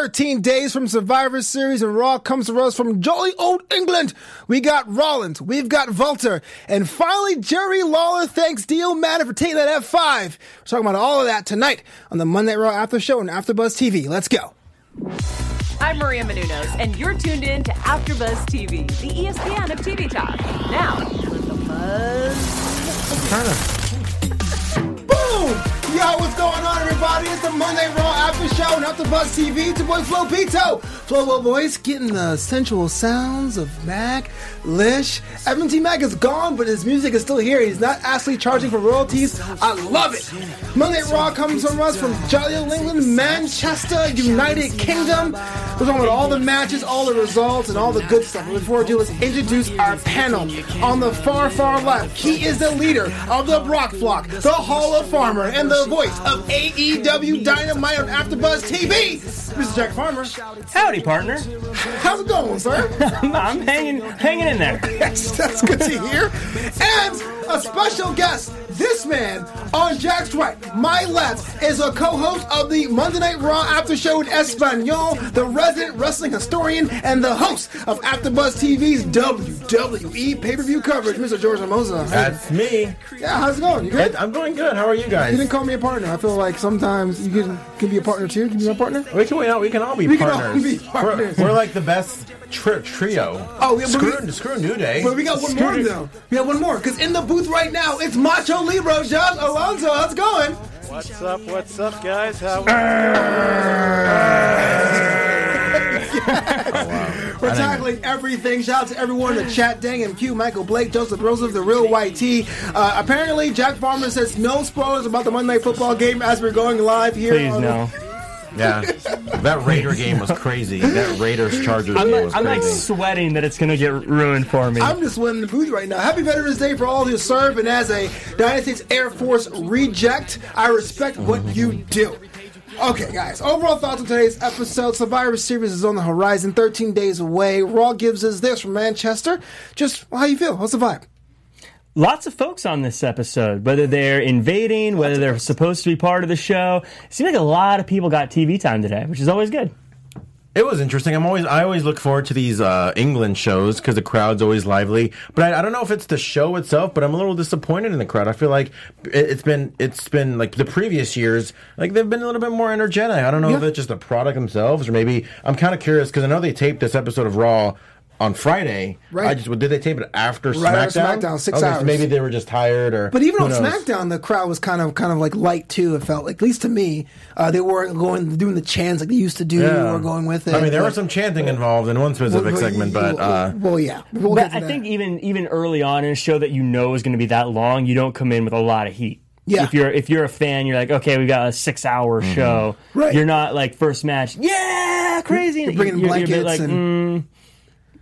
13 days from Survivor Series, and Raw comes to us from jolly old England. We got Rollins, we've got Walter, and finally Jerry Lawler thanks Dio Matter for taking that F5. We're talking about all of that tonight on the Monday Raw After Show and AfterBuzz TV. Let's go. I'm Maria Menounos, and you're tuned in to AfterBuzz TV, the ESPN of TV talk. Now, let the buzz. Boom! Yo, what's going on, everybody? It's the Monday Raw After Show and After Buzz TV. It's your boy Flo Pito. Flo Flo Voice getting the sensual sounds of Mac, Lish. Evan T. Mac is gone, but his music is still here. He's not actually charging for royalties. I love it. Monday Raw comes from us from Jolly Old England, Manchester, United Kingdom. We're talking about all the matches, all the results, and all the good stuff. But before we do, let's introduce our panel. On the far, far left, he is the leader of the Brock Flock, the Hall of Farmer, and the voice of AEW Dynamite on AfterBuzz TV, Mr. Jack Farmer. Howdy, partner. How's it going, sir? I'm hanging, hanging in there. Yes, that's good to hear. And a special guest, this man on Jack's right, my left, is a co-host of the Monday Night Raw After Show in Espanol, the resident wrestling historian, and the host of AfterBuzz TV's WWE pay-per-view coverage, Mr. George Hermosa. That's me. yeah, how's it going? You good? I'm going good. How are you guys? You didn't call me a partner. I feel like sometimes you can can be a partner too. Can you be a partner? We can, we, all- we can all be We can all partners. be partners. We're, we're like the best tri- trio. Oh, yeah, screw, we- screw New Day. But we got one more though. We got one more because in the booth right now it's Macho Libro, Josh Alonso. How's it going? What's up? What's up, guys? How? We're tackling everything. Shout out to everyone in the chat. Dang MQ, Michael Blake, Joseph Joseph, the real YT. Uh, apparently, Jack Farmer says no spoilers about the Monday Night Football game as we're going live here. Please on- no. Yeah, that Raider game was crazy. That Raiders Chargers I'm game like, was I'm like crazy. sweating that it's gonna get ruined for me. I'm just winning the booth right now. Happy Veterans Day for all who serve, and as a United States Air Force reject, I respect what you do. Okay, guys. Overall thoughts on today's episode. Survivor Series is on the horizon, 13 days away. Raw gives us this from Manchester. Just how you feel? What's the vibe? Lots of folks on this episode, whether they're invading, whether they're supposed to be part of the show. It seems like a lot of people got TV time today, which is always good. It was interesting. I'm always I always look forward to these uh, England shows because the crowd's always lively. But I, I don't know if it's the show itself, but I'm a little disappointed in the crowd. I feel like it, it's been it's been like the previous years, like they've been a little bit more energetic. I don't know if it's just the product themselves or maybe I'm kind of curious because I know they taped this episode of Raw. On Friday, Right. I just did they tape it after Right after SmackDown? SmackDown, six okay, hours. So maybe they were just tired, or But even who on knows? SmackDown, the crowd was kind of kind of like light too. It felt like, at least to me, uh, they weren't going doing the chants like they used to do Yeah. or going with it. I mean, there But- was some chanting involved in one specific well, segment, but uh, well, yeah. We'll But I that. think even even early on in a show that you know is going to be that long, you don't come in with a lot of heat. Yeah. If you're if you're a fan, you're like, okay, we got a six hour Mm-hmm. show. Right. You're not like first match, yeah, crazy. You're bringing You're- you're a bit blankets like, and- mm,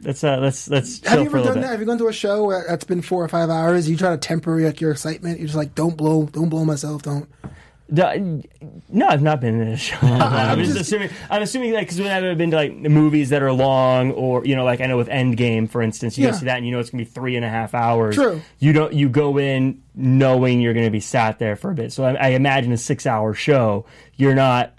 let's uh, let's chill Have you ever done that? Have you gone to a show where that's been four or five hours? You try to temper like your excitement. You're just like, don't blow, don't blow myself, don't. No, I've not been in a show. I'm just, assuming. I'm assuming like because I've been to like movies that are long, or you know, like I know with Endgame, for instance, you Yeah. go see that and you know it's gonna be three and a half hours. True. You don't. You go in knowing you're gonna be sat there for a bit. So I, I imagine a six hour show, you're not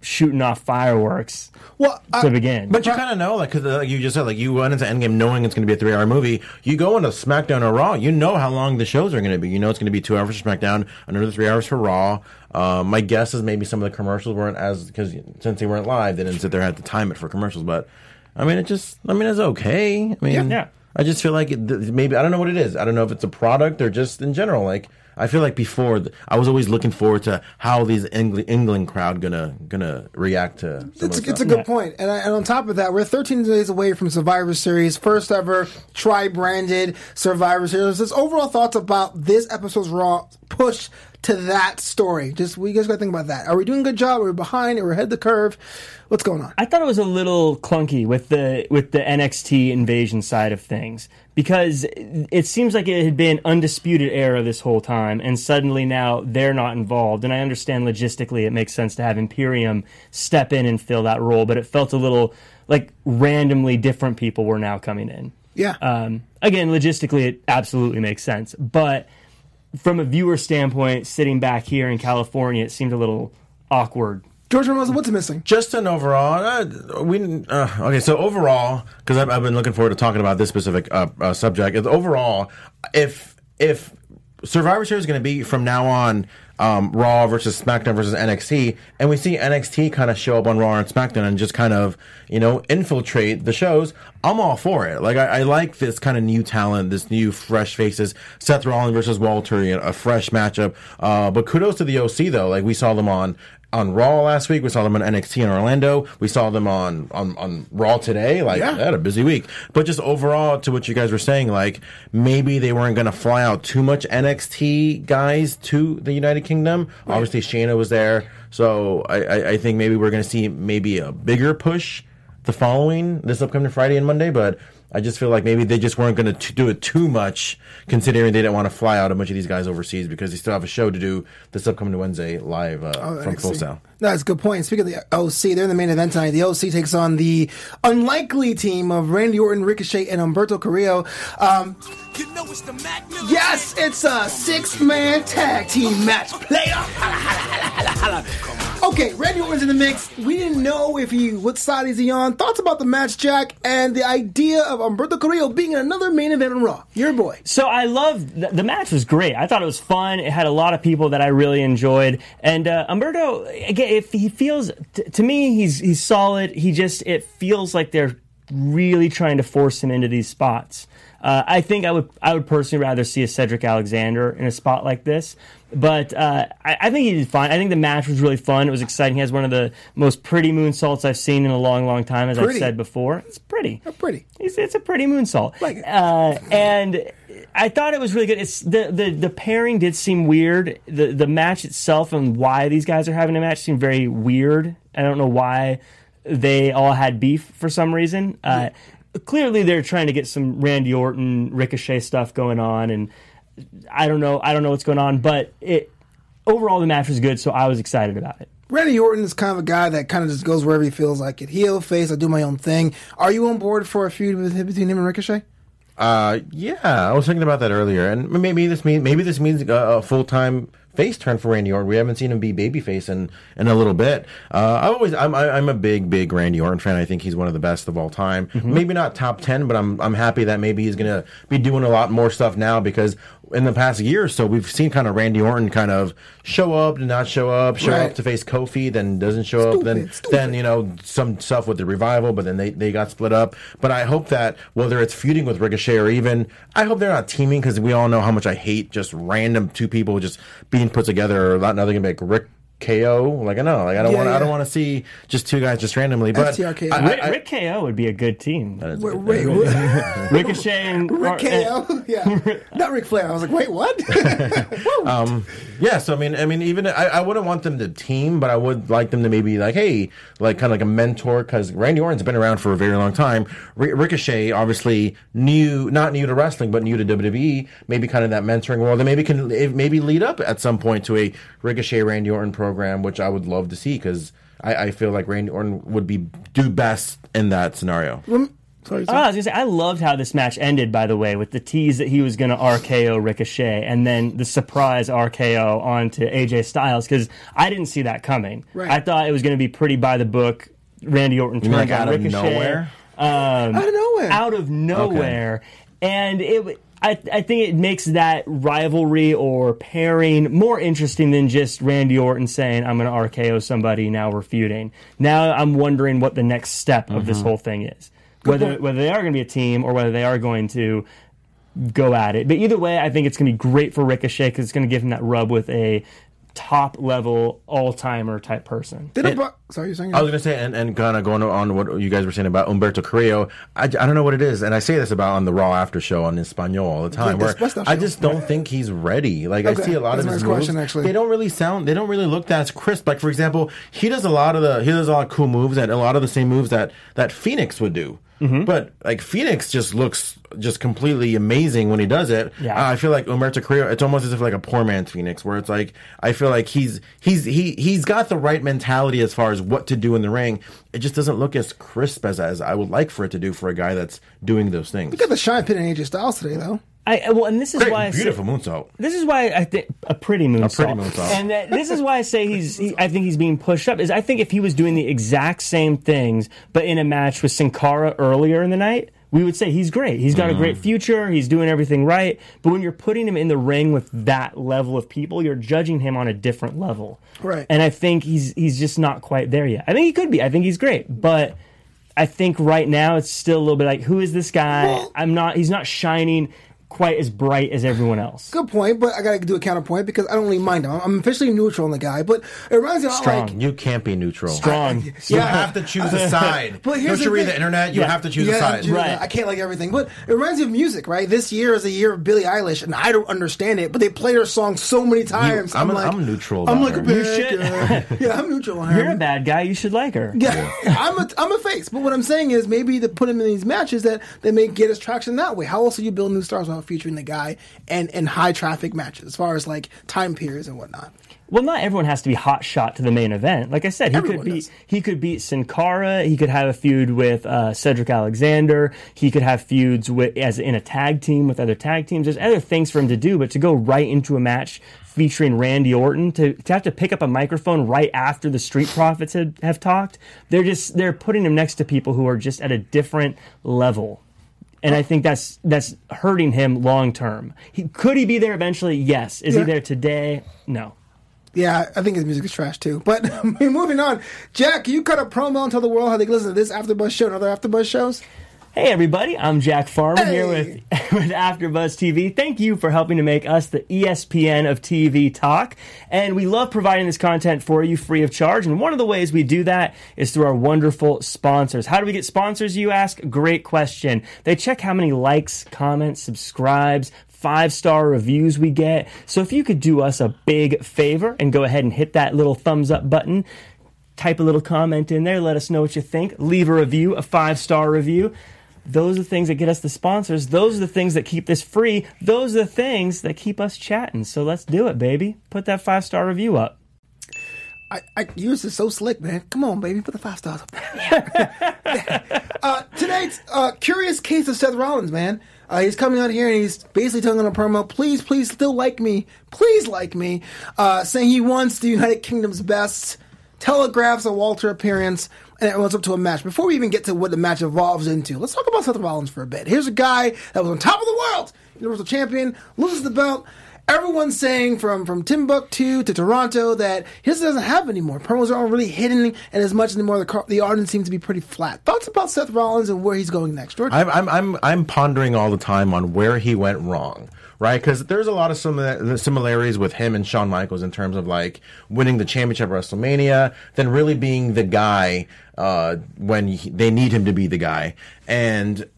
shooting off fireworks Well, to I, begin. But you kind of know, like, because like you just said, like, you went into Endgame knowing it's going to be a three-hour movie. You go into SmackDown or Raw, you know how long the shows are going to be. You know it's going to be two hours for SmackDown, another three hours for Raw. Uh, my guess is maybe some of the commercials weren't as because since they weren't live, they didn't sit there and have to time it for commercials. But I mean, it just, I mean, it's okay. I mean, Yeah. I just feel like it, th- maybe I don't know what it is. I don't know if it's a product or just in general. Like I feel like before I was always looking forward to how these England, England crowd gonna gonna react to. Some it's, of a, it's a stuff. good point. And, I, and on top of that, we're 13 days away from Survivor Series, first ever tri-branded Survivor Series. Just overall thoughts about this episode's Raw push to that story. Just we guys got to think about that. Are we doing a good job? Are we behind? Are we ahead of the curve? What's going on? I thought it was a little clunky with the with the NXT invasion side of things because it seems like it had been undisputed era this whole time, and suddenly now they're not involved. And I understand logistically it makes sense to have Imperium step in and fill that role, but it felt a little like randomly different people were now coming in. Yeah. Um, again, logistically, it absolutely makes sense, but from a viewer standpoint, sitting back here in California, it seemed a little awkward George Ramos, what's missing? Just an overall, uh, we uh, okay. So overall, because I've, I've been looking forward to talking about this specific uh, uh, subject. Overall, if if Survivor Series is going to be from now on um, Raw versus SmackDown versus NXT, and we see NXT kind of show up on Raw and SmackDown and just kind of you know infiltrate the shows, I'm all for it. Like I, I like this kind of new talent, this new fresh faces. Seth Rollins versus Walter, you know, a fresh matchup. Uh, but kudos to the OC though. Like we saw them on on Raw last week. We saw them on NXT in Orlando. We saw them on on, on Raw today. Like Yeah. had a busy week. But just overall, to what you guys were saying, like maybe they weren't going to fly out too much NXT guys to the United Kingdom. Obviously, Shayna was there, so I, I, I think maybe we're going to see maybe a bigger push the following this upcoming Friday and Monday, but. I just feel like maybe they just weren't going to do it too much, considering they didn't want to fly out a bunch of these guys overseas because they still have a show to do this upcoming Wednesday live uh, from Full NXT. Sail. That's a good point. Speaking of the OC, they're in the main event tonight. The OC takes on the unlikely team of Randy Orton, Ricochet, and Humberto Carrillo. Um, You know it's the Mac yes, it's a six-man tag team match. Player. Holla, holla, holla, holla, holla. Okay, Randy Orton's in the mix. We didn't know if he what side is he on. Thoughts about the match, Jack, and the idea of Humberto Carrillo being in another main event on Raw. Your boy. So I love the, the match was great. I thought it was fun. It had a lot of people that I really enjoyed. And uh, Humberto, again, if he feels t- to me, he's he's solid. He just it feels like they're really trying to force him into these spots. Uh, I think I would I would personally rather see a Cedric Alexander in a spot like this. But uh, I, I think he did fine. I think the match was really fun. It was exciting. He has one of the most pretty moonsaults I've seen in a long, long time, as Pretty. I've said before. It's pretty. Pretty. It's, it's a pretty moonsault. Like it. Uh, and I thought it was really good. It's the, the the pairing did seem weird. The the match itself and why these guys are having a match seemed very weird. I don't know why they all had beef for some reason. Uh, clearly, they're trying to get some Randy Orton Ricochet stuff going on, and I don't know. I don't know what's going on, but it overall the match was good, so I was excited about it. Randy Orton is kind of a guy that kind of just goes wherever he feels like it. Heel, face, I do my own thing. Are you on board for a feud with, between him and Ricochet? Uh, yeah, I was thinking about that earlier, and maybe this means maybe this means a, a full time face turn for Randy Orton. We haven't seen him be babyface in in a little bit. Uh, I always I'm I- I'm a big big Randy Orton fan. I think he's one of the best of all time. Maybe not top ten, but I'm I'm happy that maybe he's gonna be doing a lot more stuff now because in the past year or so we've seen kind of Randy Orton kind of show up and not show up, show Right. up to face Kofi, then doesn't show up, then Stupid, stupid. then you know some stuff with the revival, but then they, they got split up. But I hope that whether it's feuding with Ricochet or even I hope they're not teaming because we all know how much I hate just random two people just being put together or not nothing like Rick KO. Like I know, like I don't Yeah, want yeah. I don't want to see just two guys just randomly. But FTRKO. I- I- Rick, I- Rick KO would be a good team. that is a Wait, good wait, thing. wait. Ricochet and Rick or- uh, KO? Yeah. Not Ric Flair. I was like, wait, what? um, Yeah, so I mean, I mean, even I, I wouldn't want them to team, but I would like them to maybe like, hey, like kind of like a mentor because Randy Orton's been around for a very long time. R- Ricochet, obviously new, not new to wrestling, but new to WWE. Maybe kind of that mentoring role. That maybe can maybe lead up at some point to a Ricochet Randy Orton program, which I would love to see because I, I feel like Randy Orton would be do best in that scenario. Sorry, Oh, I was gonna say I loved how this match ended. By the way, with the tease that he was gonna RKO Ricochet, and then the surprise RKO onto AJ Styles because I didn't see that coming. Right. I thought it was gonna be pretty by the book. Randy Orton mean, turns like, on out of Ricochet nowhere? Um, Out of nowhere. out of nowhere, and it. W- I, I think it makes that rivalry or pairing more interesting than just Randy Orton saying, I'm going to RKO somebody, now we're feuding. Now I'm wondering what the next step of this mm-hmm. whole thing is. Whether, whether they are going to be a team or whether they are going to go at it. But either way, I think it's going to be great for Ricochet because it's going to give him that rub with a top level all timer type person. Did it, bu- sorry, you're saying? I was gonna say, and, and kind of going on what you guys were saying about Humberto Carrillo, I, I don't know what it is, and I say this about on the Raw after show on Espanol all the time, where that's- that's I just don't think he's ready. Like Okay, I see a lot that's of my his moves, question, actually. they don't really sound, they don't really look that crisp. Like for example, he does a lot of the, he does a lot of cool moves and a lot of the same moves that that Fenix would do. Mm-hmm. But like Fenix just looks just completely amazing when he does it. Yeah. Uh, I feel like Humberto Carrillo. It's almost as if like a poor man's Fenix, where it's like I feel like he's he's he he's got the right mentality as far as what to do in the ring. It just doesn't look as crisp as as I would like for it to do for a guy that's doing those things. You got the shine pin in AJ Styles today, though. I well, and this is Great, why I say, beautiful moonsault. this is why I think a pretty moonsault. pretty moonsault. And that, this is why I say he's. He, I think he's being pushed up. Is I think if he was doing the exact same things, but in a match with Sin Cara earlier in the night, we would say he's great. He's got a Mm. great future. He's doing everything right. But when you're putting him in the ring with that level of people, you're judging him on a different level. Right. And I think he's he's just not quite there yet. I think he could be. I think he's great, but. I think right now it's still a little bit like, who is this guy? Well- I'm not. He's not shining quite as bright as everyone else. Good point, but I gotta do a counterpoint because I don't really mind him. I'm officially neutral on the guy, but it reminds me of Strong. like You can't be neutral. Strong. You Yeah. have to choose a side. But here's Don't you the read thing. the internet? You Yeah. have to choose Yeah, a side. Judah, Right. I can't like everything, but it reminds me of music, right? This year is a year of Billie Eilish, and I don't understand it, but they play her song so many times. I'm I'm, like, I'm neutral I'm like a her. big, You should. uh, yeah, I'm neutral on her. You're a bad guy. You should like her. Yeah, I'm a I'm a face, but what I'm saying is maybe to put him in these matches that they may get his traction that way. How else do you build new stars without featuring the guy and in high traffic matches as far as like time periods and whatnot? Well, not everyone has to be hot shot to the main event. Like I said, he Everyone could beat does. he could beat Sin Cara. He could have a feud with uh, Cedric Alexander. He could have feuds with as in a tag team with other tag teams. There's other things for him to do, but to go right into a match featuring Randy Orton to, to have to pick up a microphone right after the Street Profits had, have talked, they're just they're putting him next to people who are just at a different level. And I think that's that's hurting him long term. He, could he be there eventually? Yes. Is Yeah. he there today? No. Yeah, I think his music is trash too. But moving on, Jack, you cut a promo and tell the world how they can listen to this AfterBuzz show and other AfterBuzz shows? Hey everybody, I'm Jack Farmer here with with AfterBuzz TV. Thank you for helping to make us the ESPN of TV talk, and we love providing this content for you free of charge. And one of the ways we do that is through our wonderful sponsors. How do we get sponsors? You ask. Great question. They check how many likes, comments, subscribes, five star reviews we get. So if you could do us a big favor and go ahead and hit that little thumbs up button type a little comment in there. Let us know what you think. Leave a review, a five star review. Those are the things that get us the sponsors. Those are the things that keep this free. Those are the things that keep us chatting. So let's do it, baby. Put that five star review up. I, I yours is so slick, man. Come on, baby, put the five stars up uh, tonight's uh, curious case of Seth Rollins, man. Uh, he's coming out here and he's basically telling on a promo, please, please, still like me, please like me, uh, saying he wants the United Kingdom's best, telegraphs a Walter appearance, and everyone's up to a match. Before we even get to what the match evolves into, let's talk about Seth Rollins for a bit. Here's a guy that was on top of the world, Universal Champion, loses the belt. Everyone's saying from from Timbuktu to Toronto that his doesn't have anymore. Promos aren't really hitting and as much anymore. The, car- the audience seems to be pretty flat. Thoughts about Seth Rollins and where he's going next, George? I'm, I'm, I'm, I'm pondering all the time on where he went wrong, right? Because there's a lot of simila- similarities with him and Shawn Michaels in terms of like winning the championship at WrestleMania, then really being the guy uh, when he, they need him to be the guy. And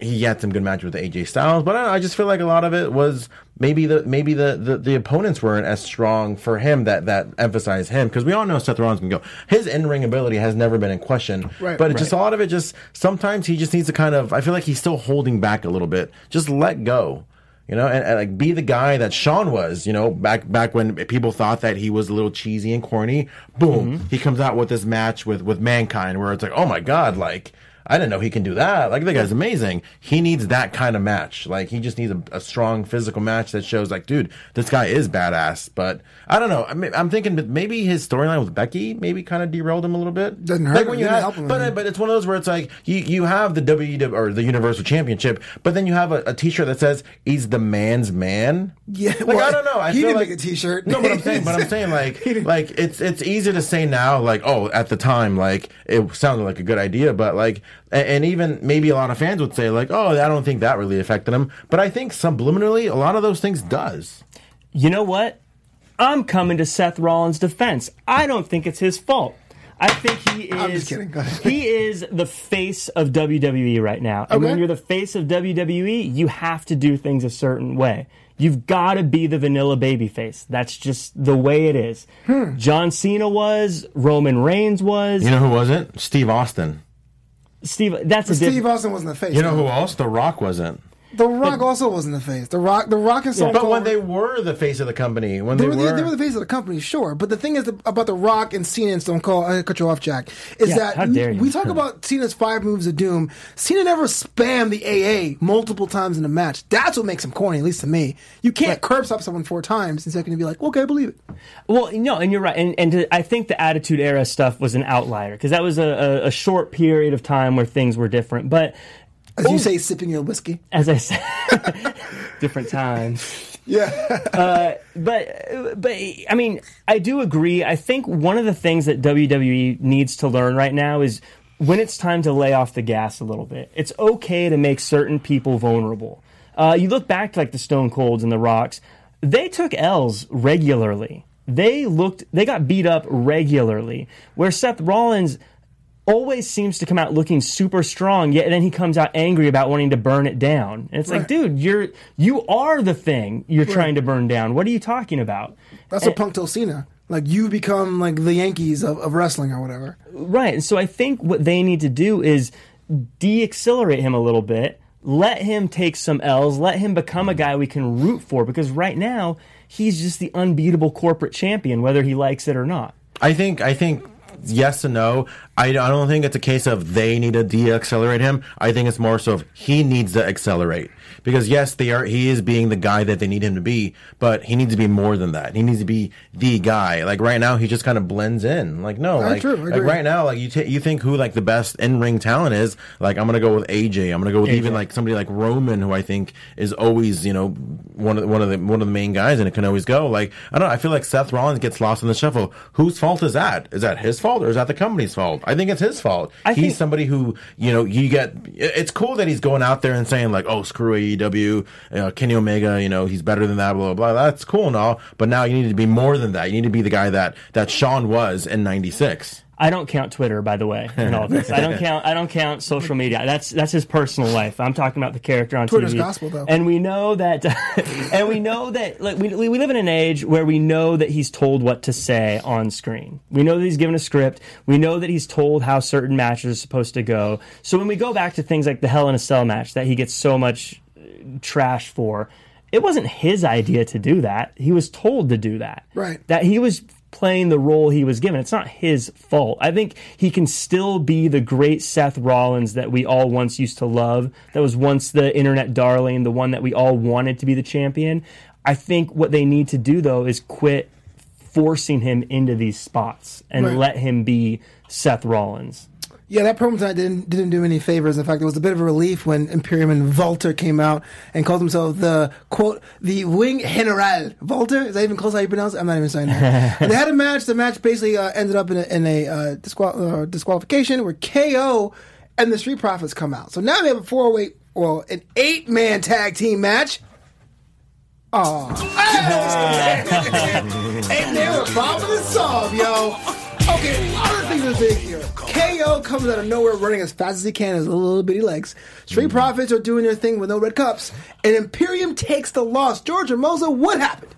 he had some good matches with AJ Styles, but I, don't know, I just feel like a lot of it was maybe the maybe the, the, the opponents weren't as strong for him that that emphasized him because we all know Seth Rollins can go. His in ring ability has never been in question, Right, but it just a lot of it just sometimes he just needs to kind of I feel like he's still holding back a little bit. Just let go. You know, and, and like be the guy that Shawn was, you know, back back when people thought that he was a little cheesy and corny. Boom, Mm-hmm. he comes out with this match with with mankind where it's like, oh my god, like I didn't know he can do that. Like the guy's amazing. He needs that kind of match. Like he just needs a, a strong physical match that shows like, dude, this guy is badass. But I don't know. I mean, I'm thinking that maybe his storyline with Becky maybe kind of derailed him a little bit. Doesn't hurt Like when you have, help him, but uh, but it's one of those where it's like you you have the WWE or the Universal Championship, but then you have a, a T-shirt that says he's the man's man. Yeah, like well, I don't know. I he feel didn't like, make a T-shirt. No, but I'm saying, but I'm saying like like it's it's easy to say now, like oh, at the time, like it sounded like a good idea, but like and even maybe a lot of fans would say like oh, I don't think that really affected him, but I think subliminally a lot of those things does. You know what? I'm coming to Seth Rollins' defense. I don't think it's his fault. I think he is. I'm just kidding. Go ahead. He is the face of WWE right now. And when you're the face of WWE, you have to do things a certain way. You've got to be the vanilla baby face. That's just the way it is. Hmm. John Cena was, Roman Reigns was, You know who wasn't? Steve Austin. Steve. That's a Steve different. Austin wasn't the face. You know who else? The Rock wasn't. The Rock also wasn't the face. The Rock, The Rock and Stone But Cold. But when they were the face of the company, when They they, were, the, they were the face of the company, sure. But the thing is the, about The Rock and Cena and Stone Cold, I cut you off, Jack, is Yeah, that how dare you. we talk about Cena's five moves of doom. Cena never spammed the AA multiple times in a match. That's what makes him corny, at least to me. You can't curb stomp someone four times and second to be like, okay, I believe it. Well, no, and you're right, and and to, I think the Attitude Era stuff was an outlier because that was a, a, a short period of time where things were different. But As Oh. you say, sipping your whiskey. as I said, different times. Yeah. but but I mean, I do agree. I think one of the things that WWE needs to learn right now is when it's time to lay off the gas a little bit. It's okay to make certain people vulnerable. Uh, you look back to like the Stone Colds and the Rocks; they took L's regularly. They looked, they got beat up regularly. Where Seth Rollins always seems to come out looking super strong, yet then he comes out angry about wanting to burn it down. And it's like, dude, you're you are the thing you're trying to burn down. What are you talking about? That's what Punk told Cena. Like, you become like the Yankees of, of wrestling or whatever. Right. And so I think what they need to do is de-accelerate him a little bit. Let him take some L's. Let him become a guy we can root for because right now he's just the unbeatable corporate champion, whether he likes it or not. I think I think yes and no. I, I don't think it's a case of they need to de-accelerate him. I think it's more so of he needs to accelerate because yes, they are. He is being the guy that they need him to be, but he needs to be more than that. He needs to be the guy. Like right now, he just kind of blends in. Like no, ah, like, true, like right now, like you t- you think who like the best in ring talent is? Like I'm gonna go with AJ. I'm gonna go with even like somebody like Roman, who I think is always you know one of the, one of the one of the main guys, and it can always go. Like I don't know. I feel like Seth Rollins gets lost in the shuffle. Whose fault is that? Is that his fault or is that the company's fault? I think it's his fault. I he's think- somebody who you know you get. It's cool that he's going out there and saying like, oh screw AEW, uh, Kenny Omega. You know he's better than that. Blah blah blah. That's cool and all, but now you need to be more than that. You need to be the guy that that Shawn was in '96. I don't count Twitter, by the way, in all this. I don't count. I don't count social media. That's that's his personal life. I'm talking about the character on Twitter's TV. gospel, though. And we know that, and we know that, like we we live in an age where we know that he's told what to say on screen. We know that he's given a script. We know that he's told how certain matches are supposed to go. So when we go back to things like the Hell in a Cell match that he gets so much trash for, it wasn't his idea to do that. He was told to do that. Right. That he was playing the role he was given. It's not his fault. I think he can still be the great Seth Rollins that we all once used to love, that was once the internet darling, the one that we all wanted to be the champion. I think what they need to do, though, is quit forcing him into these spots and Right. let him be Seth Rollins. Yeah, that promo tonight didn't didn't do any favors. In fact, it was a bit of a relief when Imperium and Volter came out and called themselves the quote the Ring General. Volter is that even close? How you pronounce it? I'm not even saying that. and they had a match. The match basically uh, ended up in a, in a uh, disqual- uh, disqualification where KO and the Street Profits come out. So now they have a four way, well, an eight man tag team match. Oh, and they were bobbing and solve, yo. Okay, other things are big here. KO comes out of nowhere running as fast as he can, his little bitty legs. Street Profits are doing their thing with no red cups, and Imperium takes the loss. George Hermosa, what happened?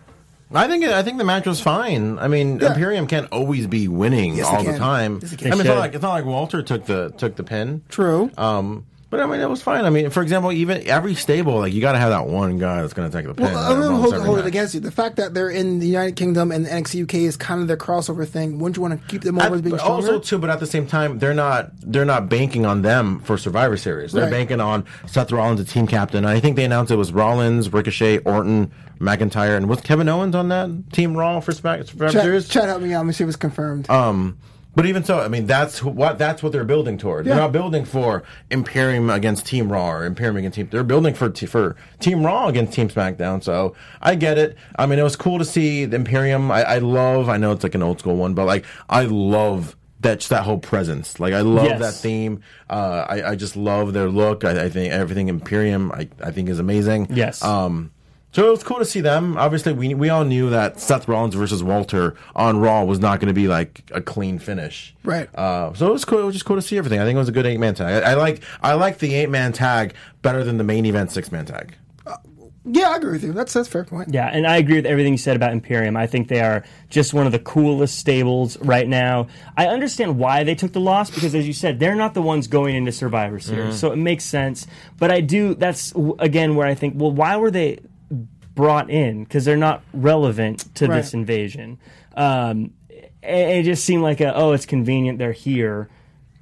I think I think the match was fine. I mean, Yeah. Imperium can't always be winning Yes, they all the can. time. Yes, they I mean, it's not like it's not like Walter took the took the pin. True. Um, but I mean, it was fine. I mean, for example, even every stable, like you got to have that one guy that's going to take the pin. Well, I'm going to hold, hold it against you. The fact that they're in the United Kingdom and the NXT UK is kind of their crossover thing. Wouldn't you want to keep them over At- being stronger? also too, but at the same time, they're not they're not banking on them for Survivor Series. They're Right. banking on Seth Rollins, the team captain. I think they announced it was Rollins, Ricochet, Orton, McIntyre, and was Kevin Owens on that team Raw for Survivor Series? chat help me out. Let me see if it's confirmed. Um, but even so, I mean, that's what that's what they're building toward. Yeah. They're not building for Imperium against Team Raw or Imperium against Team. They're building for t- for Team Raw against Team SmackDown. So I get it. I mean, it was cool to see the Imperium. I, I love. I know it's like an old school one, but like I love that just that whole presence. Like I love Yes. that theme. Uh, I I just love their look. I, I think everything Imperium I I think is amazing. Yes. Um. So it was cool to see them. Obviously, we we all knew that Seth Rollins versus Walter on Raw was not going to be like a clean finish. Right. Uh, so it was cool. It was just cool to see everything. I think it was a good eight man tag. I, I like I like the eight man tag better than the main event six man tag. Yeah, I agree with you. That's that's a fair point. Yeah, and I agree with everything you said about Imperium. I think they are just one of the coolest stables right now. I understand why they took the loss because, as you said, they're not the ones going into Survivor Series, so it makes sense. But I do. That's again where I think, well, why were they brought in? Because they're not relevant to this invasion. Um, it, it just seemed like a, oh, it's convenient they're here.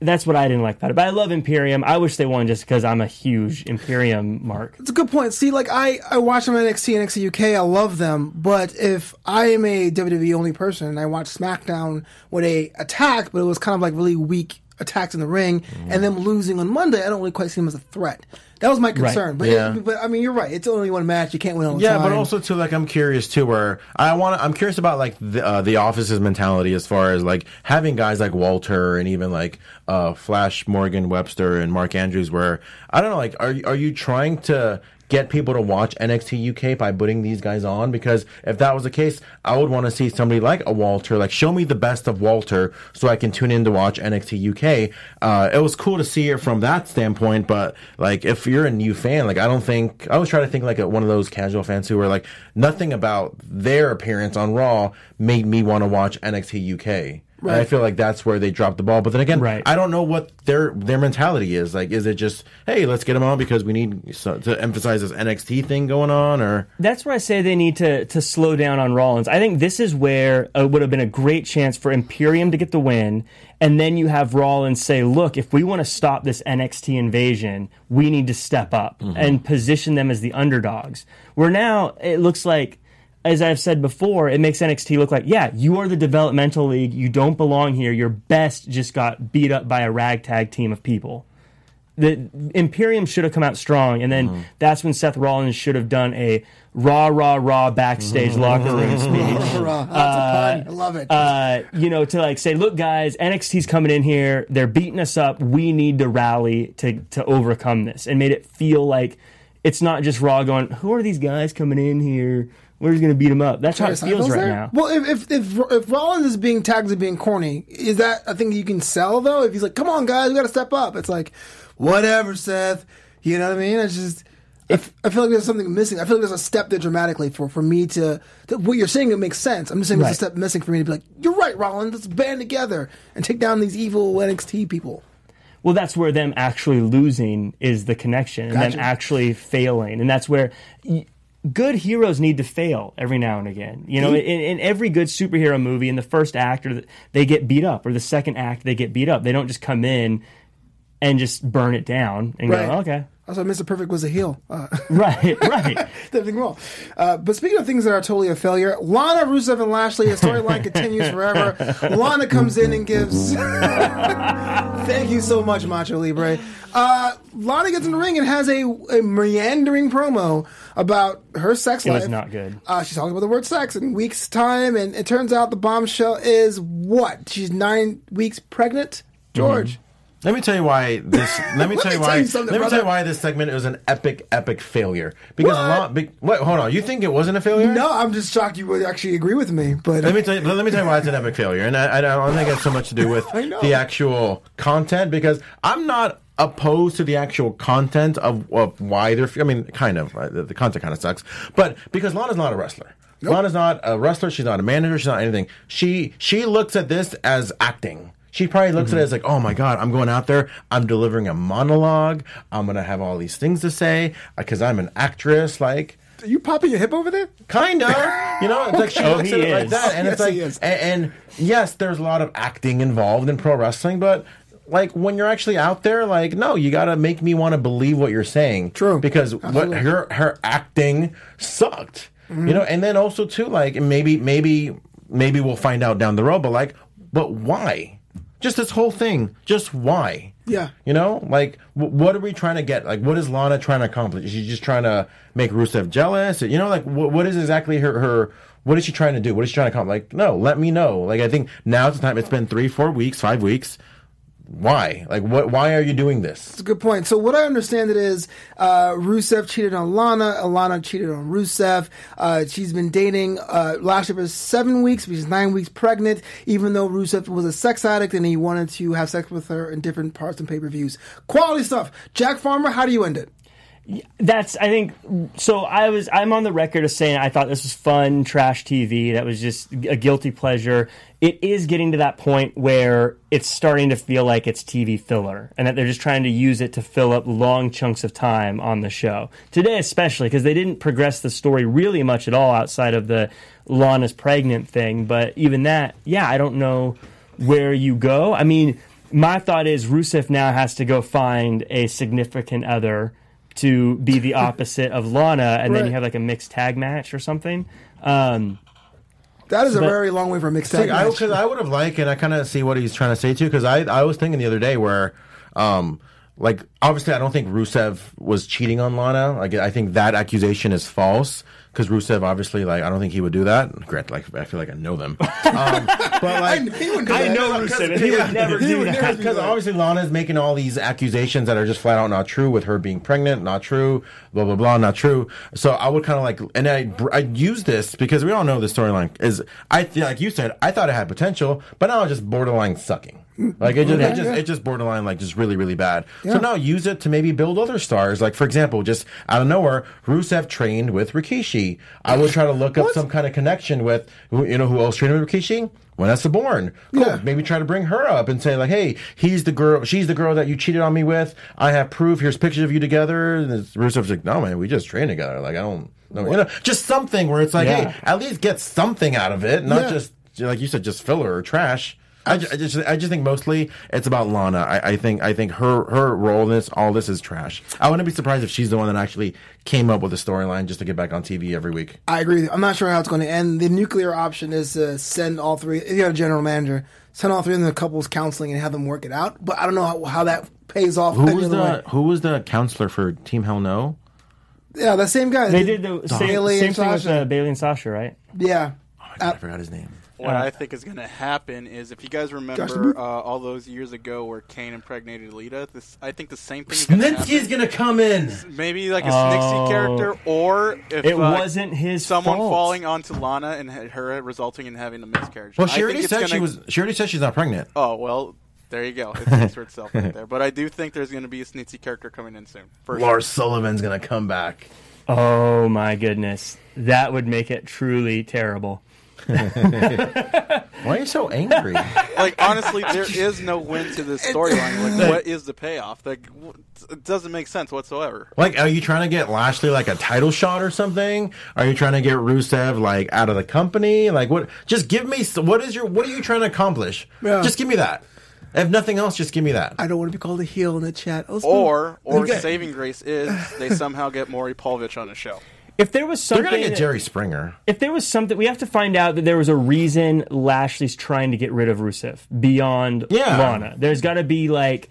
That's what I didn't like about it. But I love Imperium. I wish they won just because I'm a huge Imperium mark. It's a good point. See, like I, I watch them on NXT and NXT UK. I love them, but if I am a WWE only person and I watch SmackDown where they attack, but it was kind of like really weak attacks in the ring, and them losing on Monday, I don't really quite see them as a threat. That was my concern. But Yeah. but I mean, you're right. It's only one match. You can't win all the Yeah, time. but also too, like I'm curious too, where I want to. I'm curious about like the uh, the office's mentality as far as like having guys like Walter and even like uh, Flash Morgan Webster and Mark Andrews. Where I don't know, like, are are you trying to get people to watch NXT UK by putting these guys on? Because if that was the case, I would want to see somebody like a Walter, like show me the best of Walter, so I can tune in to watch NXT UK. Uh, it was cool to see it from that standpoint, but like if you're a new fan, like I don't think I was trying to think like one of those casual fans who were like nothing about their appearance on Raw made me want to watch NXT UK. And I feel like that's where they dropped the ball. But then again, Right. I don't know what their their mentality is. Like, is it just hey, let's get them on because we need so, to emphasize this NXT thing going on, or That's where I say they need to to slow down on Rollins. I think this is where it would have been a great chance for Imperium to get the win, and then you have Rollins say, "Look, if we want to stop this NXT invasion, we need to step up mm-hmm. and position them as the underdogs." Where now it looks like. As I've said before, it makes NXT look like, yeah, you are the developmental league. You don't belong here. Your best just got beat up by a ragtag team of people the Imperium should have come out strong, and then mm-hmm. that's when Seth Rollins should have done a raw, raw, raw backstage mm-hmm. locker room speech. Hurrah. Uh, that's a pun. I love it. Uh, you know, to like say, look, guys, NXT's coming in here. They're beating us up. We need to rally to to overcome this, and made it feel like it's not just Raw going. Who are these guys coming in here? We're just going to beat him up. That's how it feels Seinfeld's right there? now. Well, if, if if if Rollins is being tagged as being corny, is that a thing you can sell though? If he's like, "Come on, guys, we got to step up," it's like, whatever, Seth. You know what I mean? It's just. I f- I feel like there's something missing. I feel like there's a step there dramatically for, for me to, to what you're saying. It makes sense. I'm just saying Right. there's a step missing for me to be like, you're right, Rollins. Let's band together and take down these evil NXT people. Well, that's where them actually losing is the connection, and Gotcha. them actually failing, and that's where y- good heroes need to fail every now and again. You know, in, in every good superhero movie, in the first act, or the, they get beat up, or the second act, they get beat up. They don't just come in and just burn it down and Right. go, okay, Also, Mr. Perfect was a heel. Uh, right, right. Nothing wrong. Uh, but speaking of things that are totally a failure, Lana, Rusev, and Lashley, the storyline continues forever. Lana comes in and gives. Thank you so much, Macho Libre. Uh, Lana gets in the ring and has a, a meandering promo about her sex It life. was not good. Uh, she's talking about the word sex in weeks' time, and it turns out the bombshell is what? She's nine weeks pregnant? George. Let me tell you why this. Let me Let tell you me tell you let me tell you why this segment was an epic, epic failure. Because What? Lon, be, wait, hold on. You think it wasn't a failure? No, I'm just shocked you would actually agree with me. But Let me tell you. Let me tell you why it's an epic failure, and I, I don't think it has so much to do with the actual content. Because I'm not opposed to the actual content of, of why they're. I mean, kind of. uh, The, the content kind of sucks, but because Lana's not a wrestler. Lana's not a wrestler. She's not a manager. She's not anything. She she looks at this as acting. She probably looks at it as like, oh my god, I'm going out there, I'm delivering a monologue, I'm gonna have all these things to say because I'm an actress. Like, are you popping your hip over there? kind of, you know, it's like she Oh, looks at it like that, and it's like, is. and, and yes, there's a lot of acting involved in pro wrestling, but. Like when you're actually out there, like no, you gotta make me want to believe what you're saying. True. because what her her acting sucked. Mm-hmm. You know, and then also too, like maybe maybe maybe we'll find out down the road, but like, but why? Just this whole thing, just why? Yeah. You know, like w- what are we trying to get? Like, what is Lana trying to accomplish? Is she just trying to make Rusev jealous? You know, like wh- what is exactly her her? What is she trying to do? What is she trying to accomplish? Like, no, let me know. Like, I think now's the time. It's been three, four weeks, five weeks. Why? Like, what? Why are you doing this? That's a good point. So what I understand it is, uh, Rusev cheated on Lana, Alana cheated on Rusev. Uh, she's been dating uh, Lashley for seven weeks. She's nine weeks pregnant. Even though Rusev was a sex addict and he wanted to have sex with her in different parts and pay per views. Quality stuff. Jack Farmer, how do you end it? That's I think so. I was I'm on the record of saying I thought this was fun trash TV. That was just a guilty pleasure. It is getting to that point where it's starting to feel like it's TV filler, and that they're just trying to use it to fill up long chunks of time on the show. Today, especially because they didn't progress the story really much at all outside of the Lana's pregnant thing. But even that, yeah, I don't know where you go. I mean, my thought is Rusev now has to go find a significant other to be the opposite of Lana, and then you have like a mixed tag match or something. Um, That is a very long way for a mixed tag Like, I match. because I would have liked, and I kind of see what he's trying to say too. Because I I was thinking the other day where, um, like obviously I don't think Rusev was cheating on Lana. Like I think that accusation is false. Because Rusev, obviously, like I don't think he would do that. Grant, like I feel like I know them, um, but like He wouldn't do I that. know Rusev, and he would never He do would that. because obviously Lana's making all these accusations that are just flat out not true with her being pregnant, not true, blah blah blah, not true. So I would kind of like, and I I use this because we all know the storyline is I like you said I thought it had potential, but now it's just borderline sucking. Like it just, it just, it just borderline like just really, really bad. Yeah. So now use it to maybe build other stars. Like for example, just out of nowhere, Rusev trained with Rikishi. I would try to look up some kind of connection with, you know, who else trained with Rikishi? Vanessa Borne. Cool. Yeah. Maybe try to bring her up and say like, hey, he's the girl, she's the girl that you cheated on me with. I have proof. Here's pictures of you together. And Rusev's like, no man, we just trained together. Like I don't, no, you know, just something where it's like, Yeah. hey, at least get something out of it, not just like you said, just filler or trash. I, ju- I just, I just think mostly it's about Lana. I, I think, I think her, her role in this, all this is trash. I wouldn't be surprised if she's the one that actually came up with the storyline just to get back on TV every week. I agree. I'm not sure how it's going to end. The nuclear option is to send all three. If you got a general manager, send all three of them to couples counseling and have them work it out. But I don't know how, how that pays off. Who was other way. the, who was the counselor for Team Hell No? Yeah, that same guy. they did the same, Bayley same and thing with uh, Bayley and Sasha, right? Yeah. I forgot his name. What Uh, I think is going to happen is if you guys remember uh, all those years ago where Kane impregnated Lita, this I think the same thing is going to Snitsky's happen. gonna come in. Maybe like a Oh. Snitsky character, or if It uh, wasn't his someone fault. falling onto Lana and her resulting in having a miscarriage. Well, I she already think it's said gonna- she was. She already said she's not pregnant. Oh well, there you go. It speaks for itself right there. But I do think there's going to be a Snitsky character coming in soon. For sure. Lars Sullivan's gonna come back. Oh my goodness, that would make it truly terrible. Why are you so angry? like honestly, there is no win to this storyline. Like, what is the payoff? Like, w- it doesn't make sense whatsoever. like, are you trying to get Lashley like a title shot or something? Are you trying to get Rusev like out of the company? Like, what? Just give me. What is your? What are you trying to accomplish? Yeah. Just give me that. If nothing else, just give me that. I don't want to be called a heel in the chat. Let's Or, or Okay. saving grace is they somehow get Maury Povich on the show. If there was something, They're something, gonna get Jerry Springer. if there was something, we have to find out that there was a reason Lashley's trying to get rid of Rusev beyond Yeah. Lana. There's got to be like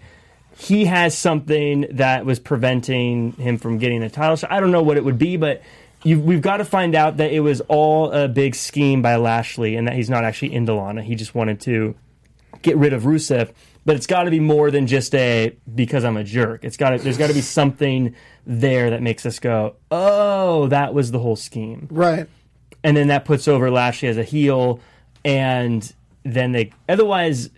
he has something that was preventing him from getting a title shot. I don't know what it would be, but you, we've got to find out that it was all a big scheme by Lashley and that he's not actually into Lana. He just wanted to get rid of Rusev. But it's got to be more than just a because I'm a jerk. It's got to there's got to be something there that makes us go, oh, that was the whole scheme Right. and then that puts over Lashley as a heel, and then they otherwise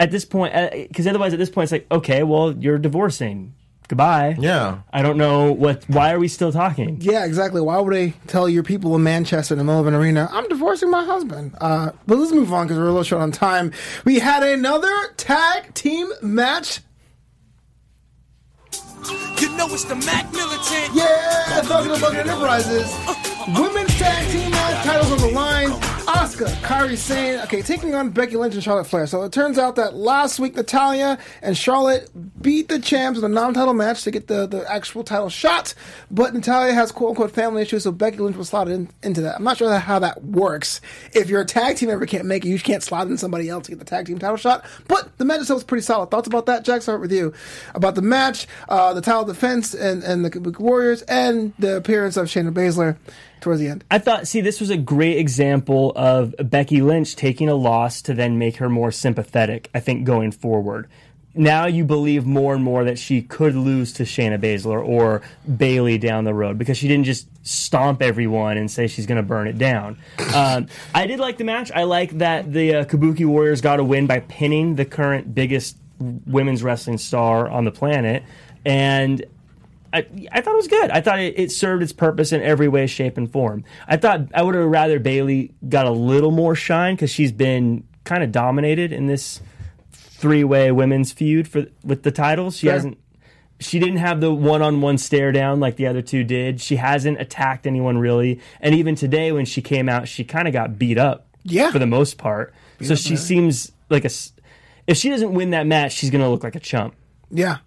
at this point uh, because otherwise at this point it's like okay, well you're divorcing, goodbye. Yeah. I don't know what. Why are we still talking? Yeah, exactly. Why would they tell your people in Manchester in the middle of an arena, I'm divorcing my husband? Uh, but let's move on because we're a little short on time. We had another tag team match. You know it's the Mac Militant. Yeah, talking about the Enterprises. Uh, uh, uh. Women's tag team match titles on the line. Asuka, Kairi Sane, okay, taking on Becky Lynch and Charlotte Flair. So it turns out that last week Natalya and Charlotte beat the champs in a non-title match to get the, the actual title shot. But Natalya has quote unquote family issues, so Becky Lynch was slotted in, into that. I'm not sure how that works. If your tag team ever can't make it, you can't slot in somebody else to get the tag team title shot. But the match itself was pretty solid. Thoughts about that, Jack? Start with you. About the match, uh, the title defense, and, and the Warriors, and the appearance of Shayna Baszler towards the end. I thought, see, this was a great example of Becky Lynch taking a loss to then make her more sympathetic, I think, going forward. Now you believe more and more that she could lose to Shayna Baszler or Bayley down the road because she didn't just stomp everyone and say she's going to burn it down. Um, I did like the match. I like that the uh, Kabuki Warriors got a win by pinning the current biggest women's wrestling star on the planet. And I, I thought it was good. I thought it, it served its purpose in every way, shape, and form. I thought I would have rather Bayley got a little more shine because she's been kind of dominated in this three way women's feud for with the titles. She hasn't. She didn't have the one on one stare down like the other two did. She hasn't attacked anyone really. And even today, when she came out, she kind of got beat up. Yeah. For the most part. so she seems like a. If she doesn't win that match, she's going to look like a chump. Yeah.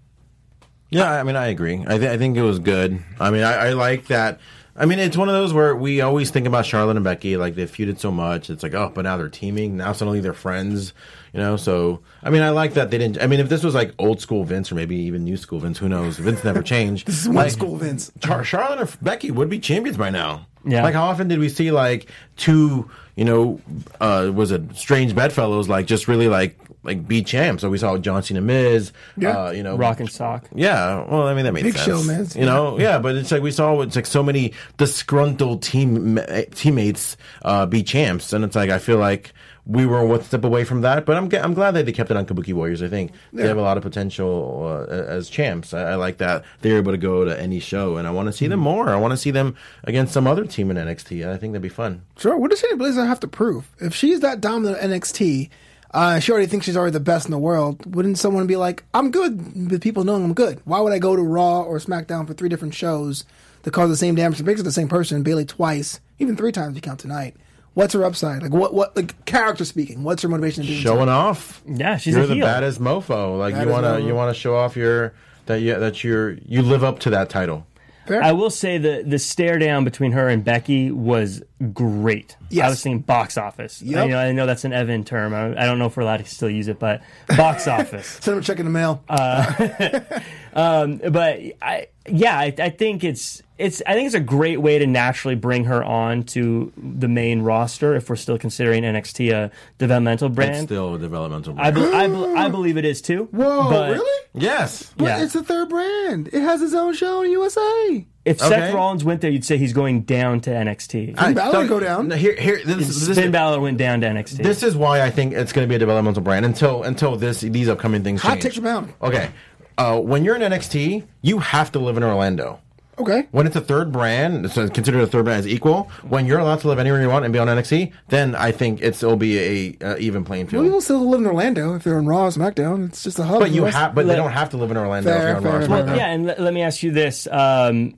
Yeah, I mean, I agree. I, th- I think it was good. I mean, I, I like that. I mean, it's one of those where we always think about Charlotte and Becky, like they feuded so much. It's like, oh, but now they're teaming. Now suddenly they're friends, you know? So, I mean, I like that they didn't. I mean, if this was like old school Vince or maybe even new school Vince, who knows? Vince never changed. This is one Like, school, Vince. Char- Charlotte and Becky would be champions by now. Yeah. Like, how often did we see like two, you know, uh, was it strange bedfellows, like just really like like be champs? So we saw John Cena, Miz, Yeah. uh, you know, Rock and sock. yeah, well, I mean that made Big sense. show, man. You know, yeah, but it's like we saw it's like so many disgruntled team teammates uh, be champs, and it's like I feel like we were one step away from that. But I'm g- I'm glad that they kept it on Kabuki Warriors. I think they have a lot of potential uh, as champs. I, I like that they're able to go to any show, and I want to see them more. I want to see them against some other team in NXT. I think that'd be fun. Sure. What does Shayna Baszler have to prove? If she's that dominant at NXT, uh, she already thinks she's already the best in the world. Wouldn't someone be like, "I'm good," with people knowing I'm good? Why would I go to Raw or SmackDown for three different shows that cause the same damage? Basically, the same person, Bayley twice, even three times if you count tonight. What's her upside? Like what? What? Like character speaking? What's her motivation to do? Showing off. Yeah, she's You're a the heel. baddest mofo. Like you want to mofo. you want to show off your that you that you're you live up to that title. Fair? I will say the the stare down between her and Becky was great. Yes. I was thinking box office. Yep. I, know, I know that's an Evan term. I, I don't know if we're allowed to still use it, but box office. Send them a check in the mail. Uh, um, but I, yeah, I, I think it's it's I think it's a great way to naturally bring her on to the main roster if we're still considering NXT a developmental It's brand. still a developmental. I, brand. be, I, be, I believe it is too. Whoa, but really? yes. But yeah. it's a third brand. It has its own show in USA. If Okay. Seth Rollins went there, you'd say he's going down to NXT. Finn Balor would go down. Here, here. This, this, Finn Balor went down to NXT. this is why I think it's going to be a developmental brand until until this these upcoming things Hot change. takes abound. Okay, uh, when you're in NXT, you have to live in Orlando. Okay. When it's a third brand, so considered a third brand as equal. When you're allowed to live anywhere you want and be on NXT, then I think it's it'll be a, uh even playing field. People still live in Orlando if they're on Raw or SmackDown. It's just a hub. but you have, but they don't have to live in Orlando Fair, if you're on Raw or SmackDown. fair. Yeah, and let, let me ask you this: um,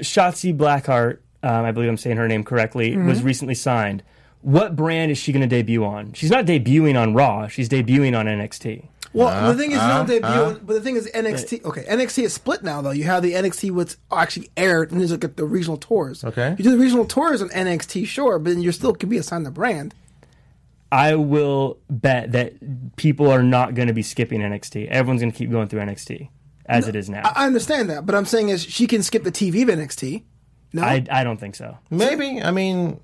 Shotzi Blackheart, um, I believe I'm saying her name correctly, Mm-hmm. was recently signed. What brand is she going to debut on? She's not debuting on Raw. She's debuting on NXT. Well, the thing is, you uh, don't debut. uh. but the thing is, NXT. Okay, NXT is split now, though. You have the NXT what's actually aired, and there's like the regional tours. Okay. you do the regional tours on NXT, sure, but then you still can be assigned the brand. I will bet that people are not going to be skipping NXT. Everyone's going to keep going through NXT as it is now. I understand that, but I'm saying is she can skip the TV of NXT. No, I, I don't think so. Maybe. I mean,